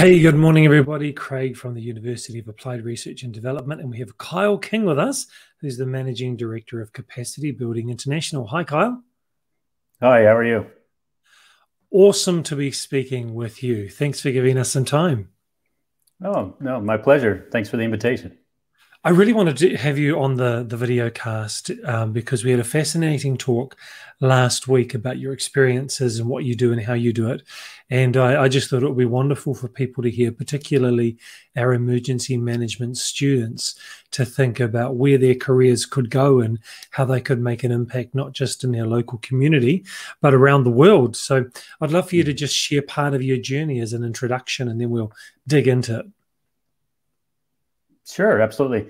Hey, good morning, everybody. Craig from the University of Applied Research and Development, and we have Kyle King with us, who's the Managing Director of Capacity Building International. Hi, Kyle. Hi, how are you? Awesome to be speaking with you. Thanks for giving us some time. Oh, no, my pleasure. Thanks for the invitation. I really wanted to have you on the the video cast um, because we had a fascinating talk last week about your experiences and what you do and how you do it, and I, I just thought it would be wonderful for people to hear, particularly our emergency management students, to think about where their careers could go and how they could make an impact not just in their local community but around the world. So I'd love for you to just share part of your journey as an introduction, and then we'll dig into it. Sure, absolutely.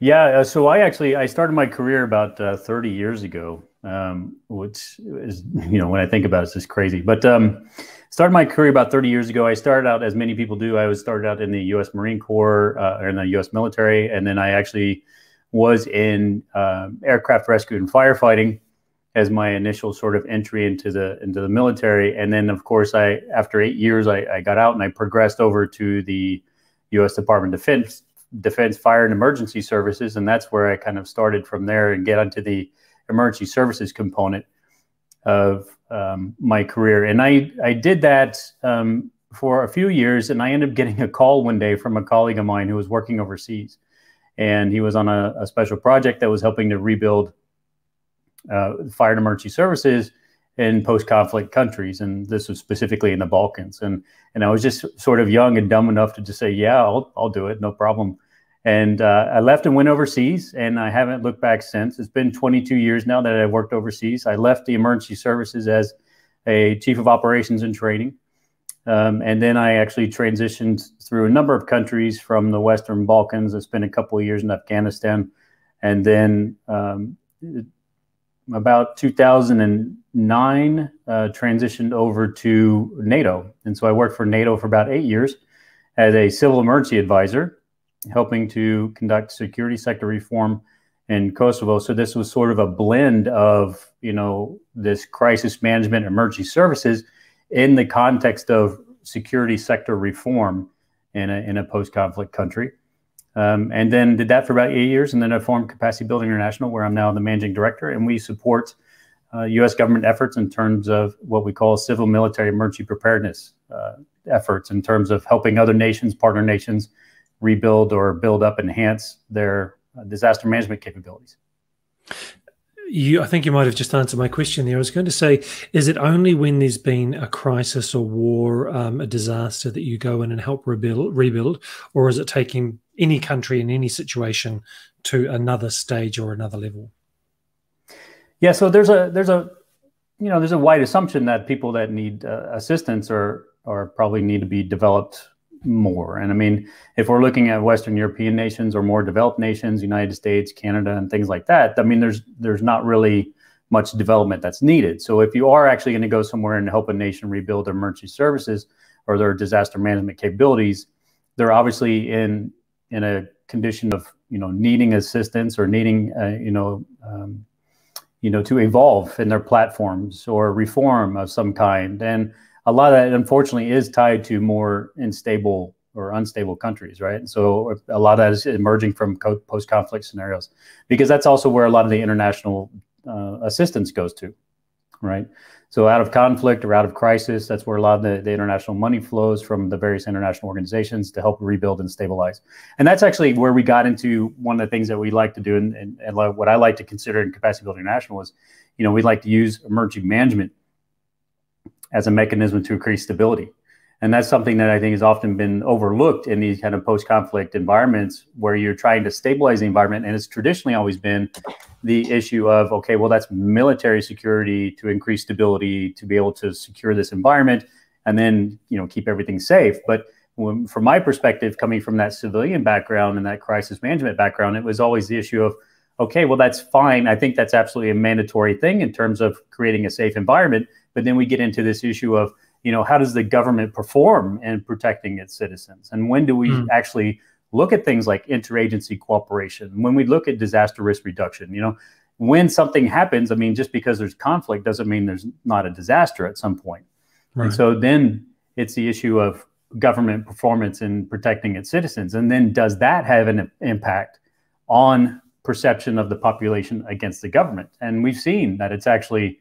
Yeah, uh, so I actually I started my career about uh, 30 years ago, um, which is you know when I think about it, it's just crazy. But um, started my career about 30 years ago. I started out as many people do. I was started out in the U.S. Marine Corps uh, or in the U.S. military, and then I actually was in uh, aircraft rescue and firefighting as my initial sort of entry into the into the military. And then of course I after eight years I, I got out and I progressed over to the U.S. Department of Defense defense fire and emergency services and that's where i kind of started from there and get onto the emergency services component of um, my career and i i did that um, for a few years and i ended up getting a call one day from a colleague of mine who was working overseas and he was on a, a special project that was helping to rebuild uh, fire and emergency services in post-conflict countries, and this was specifically in the Balkans. And and I was just sort of young and dumb enough to just say, "Yeah, I'll I'll do it, no problem." And uh, I left and went overseas, and I haven't looked back since. It's been 22 years now that I've worked overseas. I left the emergency services as a chief of operations and training. Um, and then I actually transitioned through a number of countries from the Western Balkans. I spent a couple of years in Afghanistan. And then um, about 2009, uh, transitioned over to NATO. And so I worked for NATO for about eight years as a civil emergency advisor helping to conduct security sector reform in Kosovo. So this was sort of a blend of, you know, this crisis management emergency services in the context of security sector reform in a, in a post-conflict country. Um, and then did that for about eight years. And then I formed Capacity Building International, where I'm now the managing director. And we support uh, U.S. government efforts in terms of what we call civil military emergency preparedness uh, efforts in terms of helping other nations, partner nations, rebuild or build up, enhance their uh, disaster management capabilities. You, I think you might have just answered my question there. I was going to say, is it only when there's been a crisis or war, um, a disaster, that you go in and help rebuild, rebuild, or is it taking any country in any situation to another stage or another level? Yeah, so there's a there's a you know there's a wide assumption that people that need uh, assistance or or probably need to be developed more. And I mean, if we're looking at Western European nations or more developed nations, United States, Canada, and things like that, I mean, there's there's not really much development that's needed. So if you are actually going to go somewhere and help a nation rebuild their emergency services or their disaster management capabilities, they're obviously in in a condition of you know needing assistance or needing uh, you know um, you know to evolve in their platforms or reform of some kind and a lot of that unfortunately is tied to more unstable or unstable countries, right? So a lot of that is emerging from post-conflict scenarios, because that's also where a lot of the international uh, assistance goes to, right? So out of conflict or out of crisis, that's where a lot of the, the, international money flows from the various international organizations to help rebuild and stabilize. And that's actually where we got into one of the things that we like to do, and, and, and what I like to consider in Capacity Building International is, you know, we like to use emergency management as a mechanism to increase stability. And that's something that I think has often been overlooked in these kind of post conflict environments where you're trying to stabilize the environment. And it's traditionally always been the issue of, okay, well, that's military security to increase stability, to be able to secure this environment and then, you know, keep everything safe. But when, from my perspective, coming from that civilian background and that crisis management background, it was always the issue of, okay, well, that's fine. I think that's absolutely a mandatory thing in terms of creating a safe environment. But then we get into this issue of, you know, how does the government perform in protecting its citizens? And when do we mm. actually look at things like interagency cooperation? When we look at disaster risk reduction, you know, when something happens, I mean, just because there's conflict doesn't mean there's not a disaster at some point. Right. And so then it's the issue of government performance in protecting its citizens? And then does that have an impact on perception of the population against the government? And we've seen that it's actually,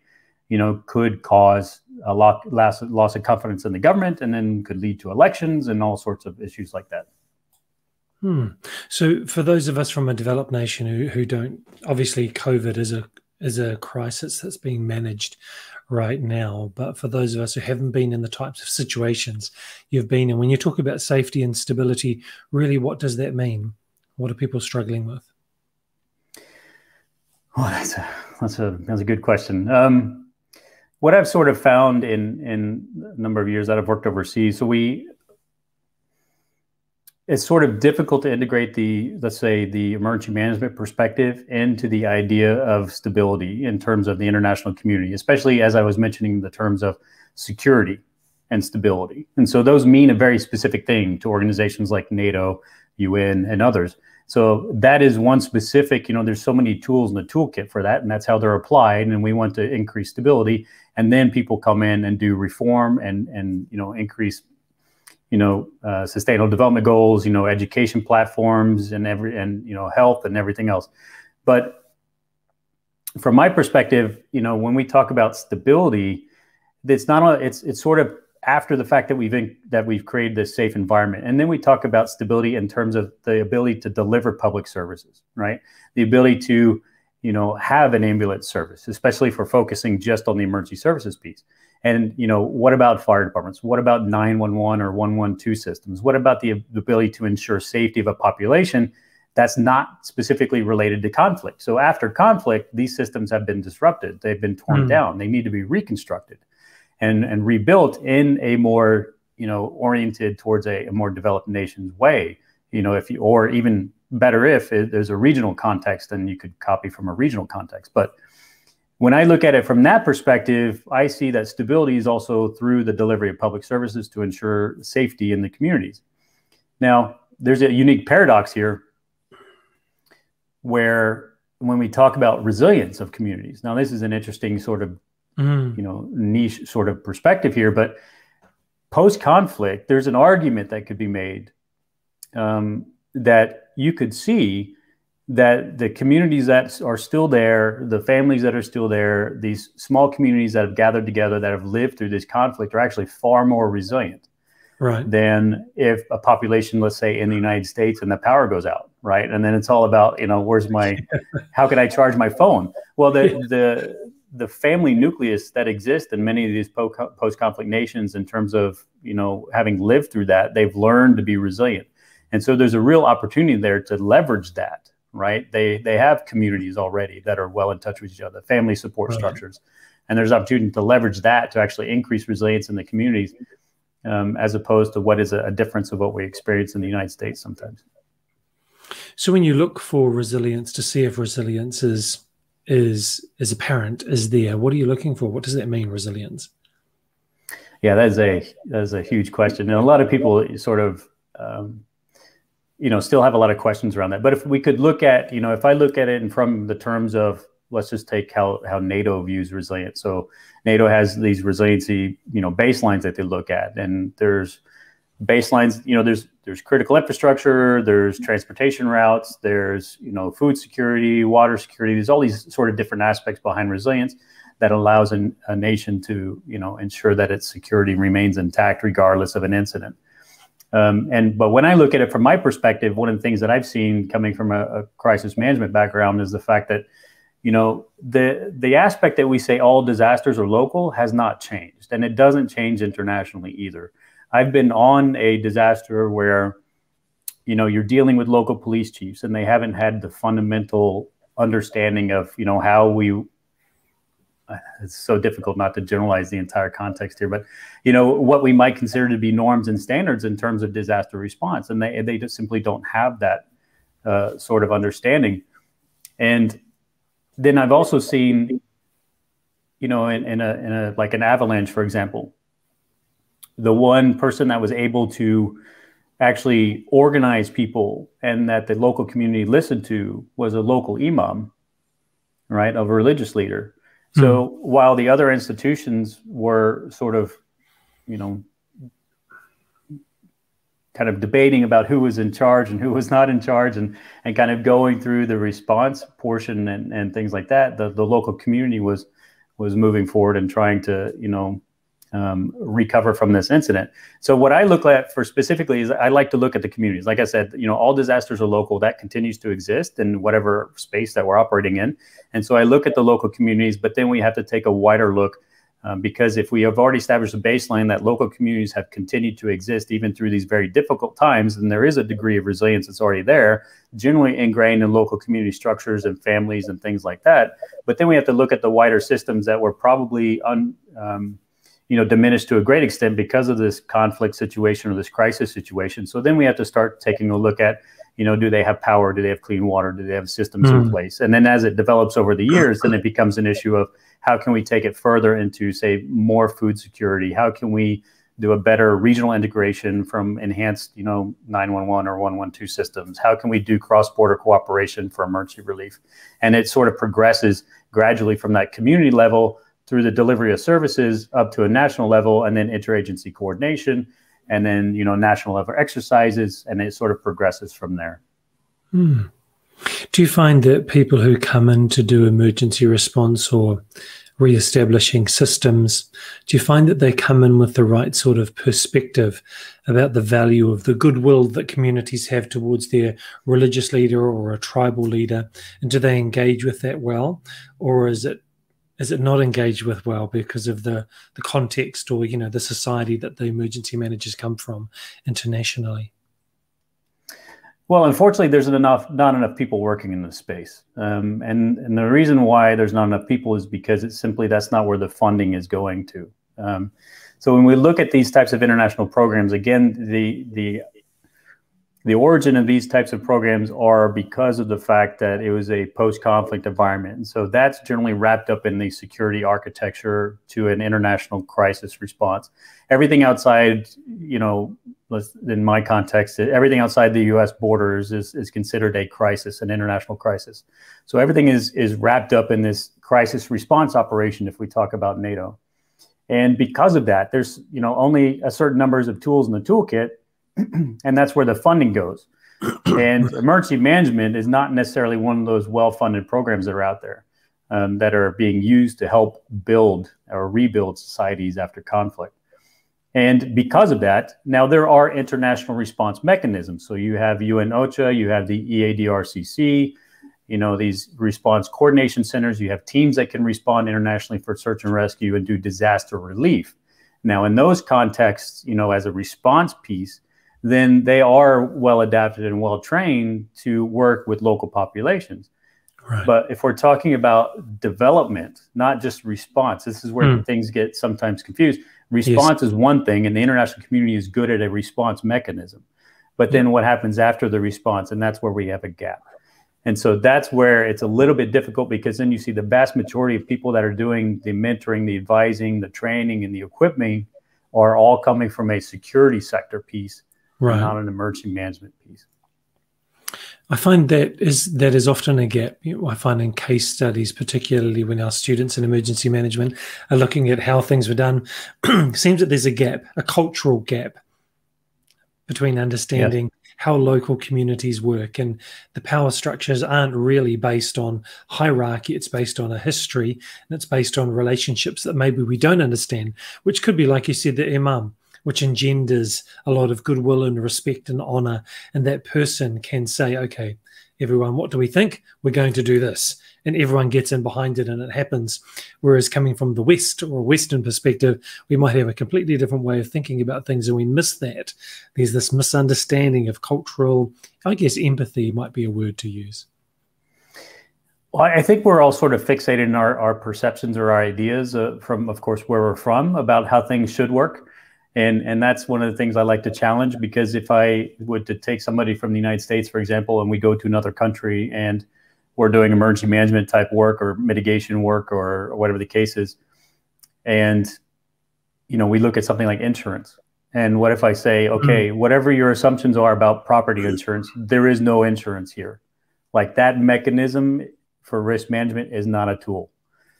you know, could cause a lot loss, loss of confidence in the government and then could lead to elections and all sorts of issues like that. Hmm. So, for those of us from a developed nation who, who don't, obviously, COVID is a is a crisis that's being managed right now. But for those of us who haven't been in the types of situations you've been in, when you talk about safety and stability, really, what does that mean? What are people struggling with? Oh, that's a that's a that's a good question. Um, what I've sort of found in in a number of years that I've worked overseas, so we it's sort of difficult to integrate the let's say the emergency management perspective into the idea of stability in terms of the international community especially as i was mentioning the terms of security and stability. And so those mean a very specific thing to organizations like nato un and others. So that is one specific you know there's so many tools in the toolkit for that and that's how they're applied and we want to increase stability and then people come in and do reform and and you know increase you know, uh, sustainable development goals, you know, education platforms and every, and, you know, health and everything else. But from my perspective, you know, when we talk about stability, it's not, a, it's, it's sort of after the fact that we've, in, that we've created this safe environment. And then we talk about stability in terms of the ability to deliver public services, right? The ability to, you know, have an ambulance service, especially for focusing just on the emergency services piece. And you know, what about fire departments? What about 911 or 112 systems? What about the ability to ensure safety of a population that's not specifically related to conflict? So after conflict, these systems have been disrupted. They've been torn mm. down. They need to be reconstructed and and rebuilt in a more you know oriented towards a, a more developed nation's way. You know, if you or even better if it, there's a regional context, then you could copy from a regional context. But when I look at it from that perspective, I see that stability is also through the delivery of public services to ensure safety in the communities. Now, there's a unique paradox here where when we talk about resilience of communities, now this is an interesting sort of mm. you know niche sort of perspective here, but post conflict, there's an argument that could be made um, that you could see that the communities that are still there, the families that are still there, these small communities that have gathered together that have lived through this conflict are actually far more resilient right. than if a population, let's say in the United States, and the power goes out, right? And then it's all about, you know, where's my, how can I charge my phone? Well, the the the family nucleus that exists in many of these post-conflict nations, in terms of you know having lived through that, they've learned to be resilient, and so there's a real opportunity there to leverage that right? They they have communities already that are well in touch with each other, family support right. structures, and there's opportunity to leverage that to actually increase resilience in the communities, um, as opposed to what is a, a difference of what we experience in the United States sometimes. So when you look for resilience to see if resilience is is is apparent, is there, what are you looking for? What does that mean, resilience? Yeah, that is a that is a huge question, and a lot of people sort of um, you know, still have a lot of questions around that. But if we could look at, you know, if I look at it and from the terms of, let's just take how how NATO views resilience. So NATO has these resiliency, you know, baselines that they look at, and there's baselines. You know, there's there's critical infrastructure, there's transportation routes, there's you know food security, water security. There's all these sort of different aspects behind resilience that allows an, a nation to you know ensure that its security remains intact regardless of an incident. Um, and but when I look at it from my perspective, one of the things that I've seen coming from a, a, crisis management background is the fact that, you know, the the aspect that we say all disasters are local has not changed, and it doesn't change internationally either. I've been on a disaster where, you know, you're dealing with local police chiefs, and they haven't had the fundamental understanding of you know how we it's so difficult not to generalize the entire context here, but you know what we might consider to be norms and standards in terms of disaster response, and they they just simply don't have that uh, sort of understanding. And then I've also seen, you know, in, in a in a like an avalanche, for example, the one person that was able to actually organize people and that the local community listened to was a local imam, right, of a religious leader so mm while the other institutions were sort of, you know, kind of debating about who was in charge and who was not in charge and and kind of going through the response portion and, and things like that the, the local community was was moving forward and trying to you know um, recover from this incident. So what i look at for specifically is i like to look at the communities. Like i said you know all disasters are local. That continues to exist in whatever space that we're operating in. And so i look at the local communities but then we have to take a wider look um, because if we have already established a baseline that local communities have continued to exist even through these very difficult times, then there is a degree of resilience that's already there, generally ingrained in local community structures and families and things like that. But then we have to look at the wider systems that were probably un, um, you know, diminished to a great extent because of this conflict situation or this crisis situation. So then we have to start taking a look at you know, do they have power? Do they have clean water? Do they have systems mm. in hmm. place? And then as it develops over the years, then it becomes an issue of how can we take it further into, say, more food security? How can we do a better regional integration from enhanced, you know, 911 or 112 systems? How can we do cross-border cooperation for emergency relief? And it sort of progresses gradually from that community level through the delivery of services up to a national level and then interagency coordination and then you know national level exercises and it sort of progresses from there hmm. do you find that people who come in to do emergency response or re-establishing systems do you find that they come in with the right sort of perspective about the value of the goodwill that communities have towards their religious leader or a tribal leader and do they engage with that well or is it is it not engaged with well because of the the context or you know the society that the emergency managers come from internationally? Well unfortunately there's enough not enough people working in this space. Um, and and the reason why there's not enough people is because it's simply that's not where the funding is going to. Um, so when we look at these types of international programs again the the the origin of these types of programs are because of the fact that it was a post-conflict environment. And so that's generally wrapped up in the security architecture to an international crisis response. Everything outside you know in my context everything outside the us borders is, is considered a crisis an international crisis. So everything is is wrapped up in this crisis response operation if we talk about nato. And because of that there's you know only a certain numbers of tools in the toolkit and that's where the funding goes. and emergency management is not necessarily one of those well-funded programs that are out there um, that are being used to help build or rebuild societies after conflict. And because of that, now there are international response mechanisms. So you have UN OCHA, you have the EADRCC, you know, these response coordination centers, you have teams that can respond internationally for search and rescue and do disaster relief. Now, in those contexts, you know, as a response piece, then they are well adapted and well trained to work with local populations. Right. But if we're talking about development, not just response, this is where mm. things get sometimes confused. Response yes. is one thing, and the international community is good at a response mechanism. But then what happens after the response? And that's where we have a gap. And so that's where it's a little bit difficult because then you see the vast majority of people that are doing the mentoring, the advising, the training, and the equipping are all coming from a security sector piece right. not an emergency management piece. I find that is that is often a gap. You know, I find in case studies, particularly when our students in emergency management are looking at how things were done, seems that there's a gap, a cultural gap between understanding yes. how local communities work and the power structures aren't really based on hierarchy. It's based on a history and it's based on relationships that maybe we don't understand, which could be, like you said, the imam which engenders a lot of goodwill and respect and honor. And that person can say, okay, everyone, what do we think? We're going to do this. And everyone gets in behind it and it happens. Whereas coming from the West or a Western perspective, we might have a completely different way of thinking about things and we miss that. There's this misunderstanding of cultural, I guess empathy might be a word to use. Well, I think we're all sort of fixated in our, our perceptions or our ideas uh, from, of course, where we're from about how things should work and and that's one of the things I like to challenge because if I would to take somebody from the United States, for example, and we go to another country and we're doing emergency management type work or mitigation work or whatever the case is, and you know we look at something like insurance. And what if I say, mm-hmm. okay, whatever your assumptions are about property insurance, there is no insurance here. Like that mechanism for risk management is not a tool.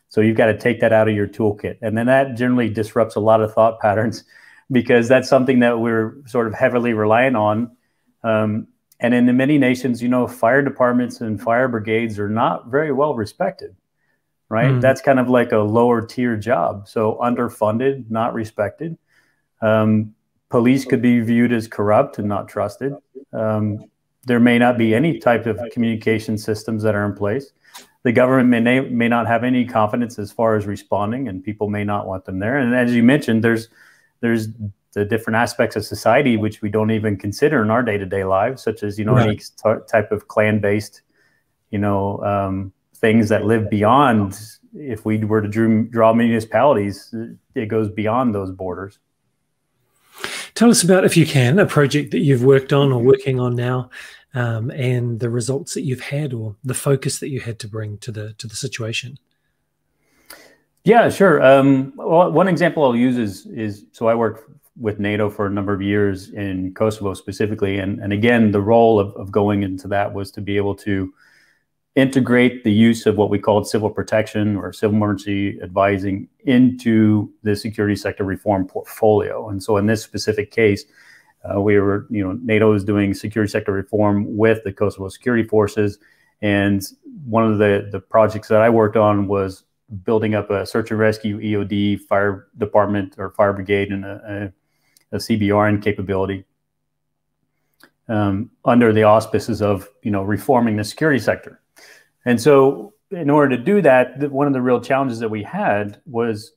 So you've got to take that out of your toolkit. And then that generally disrupts a lot of thought patterns because that's something that we're sort of heavily reliant on. Um, and in many nations, you know, fire departments and fire brigades are not very well respected, right? Mm. That's kind of like a lower tier job. So underfunded, not respected. Um, police could be viewed as corrupt and not trusted. Um, there may not be any type of communication systems that are in place. The government may may not have any confidence as far as responding, and people may not want them there. And as you mentioned, there's there's the different aspects of society which we don't even consider in our day-to-day lives such as you know right. any t- type of clan-based you know um, things that live beyond if we were to drew, draw municipalities it goes beyond those borders tell us about if you can a project that you've worked on or working on now um, and the results that you've had or the focus that you had to bring to the to the situation yeah, sure. Um, well, one example I'll use is is so I worked with NATO for a number of years in Kosovo specifically, and and again, the role of, of going into that was to be able to integrate the use of what we called civil protection or civil emergency advising into the security sector reform portfolio. And so, in this specific case, uh, we were, you know, NATO is doing security sector reform with the Kosovo security forces, and one of the the projects that I worked on was building up a search and rescue EOD fire department or fire brigade and a, a, a CBRN capability um, under the auspices of you know reforming the security sector. And so, in order to do that, one of the real challenges that we had was,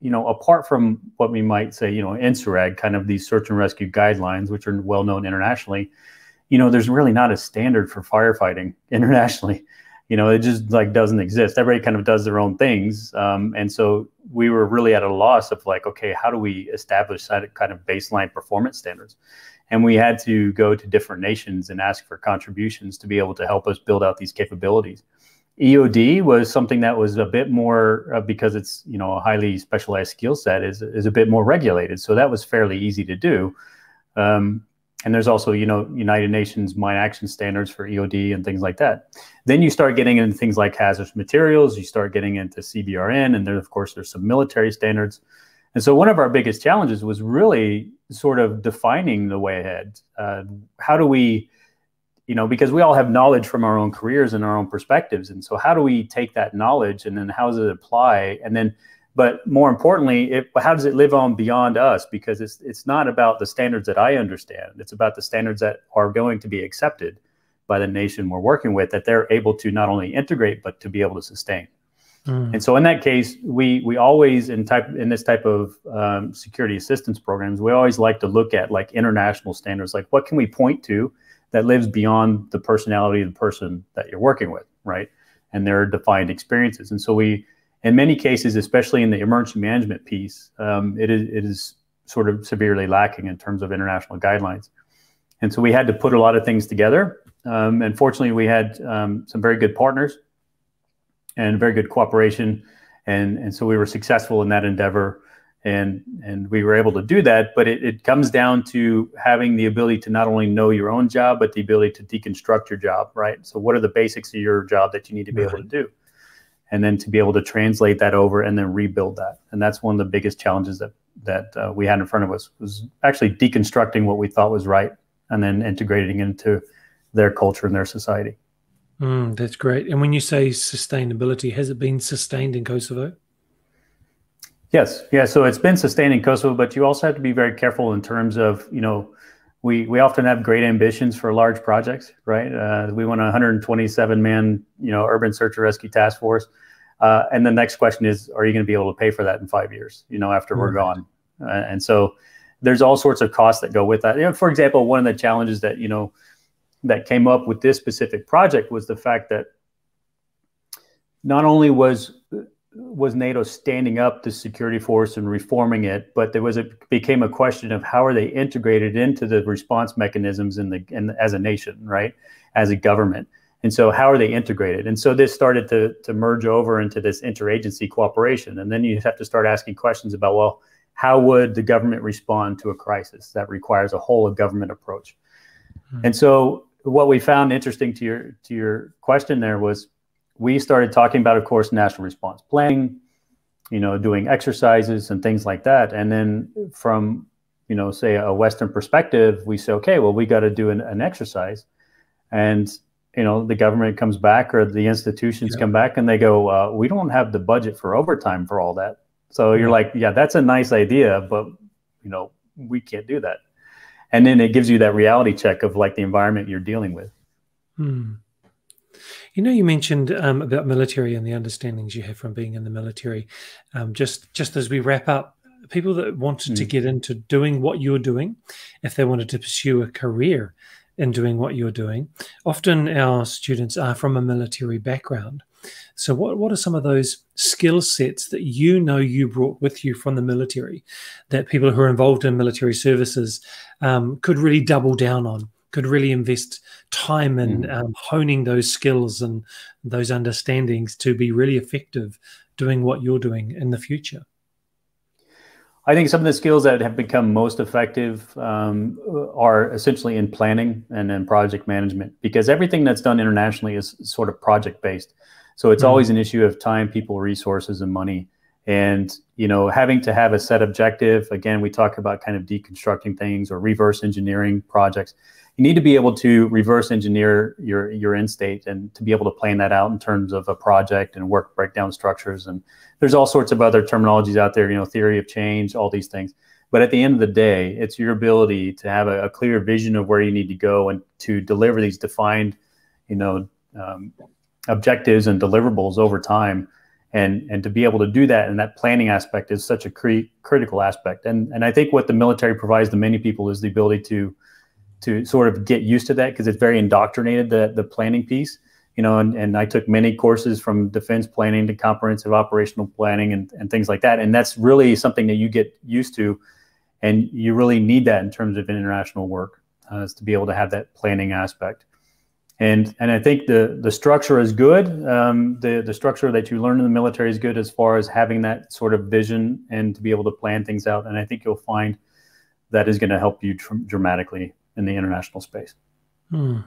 you know, apart from what we might say, you know, INSARAG, kind of these search and rescue guidelines, which are well known internationally, you know, there's really not a standard for firefighting internationally you know, it just like doesn't exist. Everybody kind of does their own things. Um, and so we were really at a loss of like, okay, how do we establish that kind of baseline performance standards? And we had to go to different nations and ask for contributions to be able to help us build out these capabilities. EOD was something that was a bit more uh, because it's you know a highly specialized skill set is is a bit more regulated, so that was fairly easy to do. Um, and there's also you know united nations mine action standards for eod and things like that. Then you start getting into things like hazardous materials. You start getting into cbrn and then of course there's some military standards. And so one of our biggest challenges was really sort of defining the way ahead. Uh, how do we you know because we all have knowledge from our own careers and our own perspectives. And so how do we take that knowledge and then how does it apply? And then but more importantly, it, how does it live on beyond us? Because it's it's not about the standards that I understand. It's about the standards that are going to be accepted by the nation we're working with that they're able to not only integrate but to be able to sustain. Mm. And so in that case, we we always in type in this type of um, security assistance programs, we always like to look at like international standards, like what can we point to that lives beyond the personality of the person that you're working with, right? And their defined experiences. And so we in many cases, especially in the emergency management piece, um, it, is, it is sort of severely lacking in terms of international guidelines. And so we had to put a lot of things together. Um, and fortunately, we had um, some very good partners and very good cooperation. And, and so we were successful in that endeavor. And, and we were able to do that. But it, it comes down to having the ability to not only know your own job, but the ability to deconstruct your job, right? So, what are the basics of your job that you need to be right. able to do? And then to be able to translate that over and then rebuild that. And that's one of the biggest challenges that that uh, we had in front of us was actually deconstructing what we thought was right and then integrating into their culture and their society. Mm, that's great. And when you say sustainability, has it been sustained in Kosovo? Yes, yeah. So it's been sustained in Kosovo, but you also have to be very careful in terms of you know we we often have great ambitions for large projects, right? Uh, we want a 127 man, you know, urban search and rescue task force, uh, and the next question is, are you going to be able to pay for that in five years? You know, after we're gone, uh, and so there's all sorts of costs that go with that. You know, for example, one of the challenges that you know that came up with this specific project was the fact that not only was was NATO standing up the security force and reforming it, but there was a became a question of how are they integrated into the response mechanisms in the in, as a nation, right, as a government, and so how are they integrated? And so this started to to merge over into this interagency cooperation, and then you have to start asking questions about well, how would the government respond to a crisis that requires a whole of government approach? Mm-hmm. And so what we found interesting to your to your question there was we started talking about, of course, national response planning, you know, doing exercises and things like that. And then from you know, say a Western perspective, we say, okay, well, we got to do an, an, exercise, and you know, the government comes back or the institutions yeah. come back and they go, uh, we don't have the budget for overtime for all that. So you're like, yeah, that's a nice idea, but you know, we can't do that. And then it gives you that reality check of like the environment you're dealing with. Hmm. You know, you mentioned um, about military and the understandings you have from being in the military. Um, just just as we wrap up, people that wanted mm. to get into doing what you're doing, if they wanted to pursue a career in doing what you're doing, often our students are from a military background. So, what, what are some of those skill sets that you know you brought with you from the military that people who are involved in military services um, could really double down on? Could really invest time in mm. um, honing those skills and those understandings to be really effective doing what you're doing in the future? I think some of the skills that have become most effective um, are essentially in planning and in project management because everything that's done internationally is sort of project based. So it's mm-hmm. always an issue of time, people, resources, and money. And you know, having to have a set objective. Again, we talk about kind of deconstructing things or reverse engineering projects you need to be able to reverse engineer your your end state and to be able to plan that out in terms of a project and work breakdown structures. And there's all sorts of other terminologies out there you know theory of change all these things. But at the end of the day it's your ability to have a, a clear vision of where you need to go and to deliver these defined you know um, objectives and deliverables over time. And and to be able to do that and that planning aspect is such a critical aspect. And and i think what the military provides to many people is the ability to to sort of get used to that because it's very indoctrinated the the planning piece you know and, and i took many courses from defense planning to comprehensive operational planning and, and things like that. And that's really something that you get used to and you really need that in terms of international work uh, is to be able to have that planning aspect. And and i think the the structure is good. Um, the the structure that you learn in the military is good as far as having that sort of vision and to be able to plan things out. And i think you'll find that is going to help you tr- dramatically in the international space. Hmm.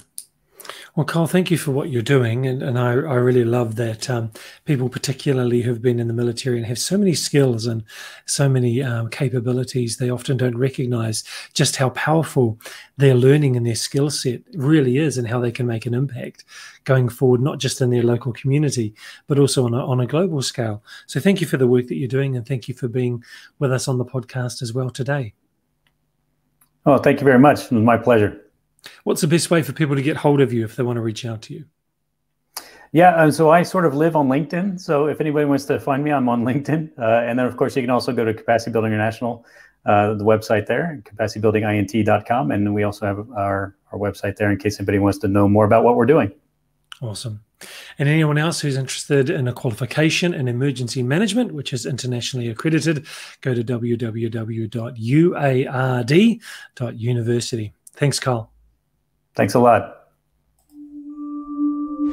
Well, Carl, thank you for what you're doing. And, and I, I really love that um, people, particularly who've been in the military and have so many skills and so many um, capabilities, they often don't recognize just how powerful their learning and their skill set really is and how they can make an impact going forward, not just in their local community, but also on a, on a global scale. So thank you for the work that you're doing and thank you for being with us on the podcast as well today. Oh, thank you very much. It was my pleasure. What's the best way for people to get hold of you if they want to reach out to you? Yeah, and so I sort of live on LinkedIn. So if anybody wants to find me, I'm on LinkedIn. Uh, and then, of course, you can also go to Capacity Building International, uh, the website there, capacitybuildingint.com. And we also have our, our website there in case anybody wants to know more about what we're doing. Awesome. And anyone else who's interested in a qualification in emergency management, which is internationally accredited, go to www.uard.university. Thanks, Carl. Thanks a lot.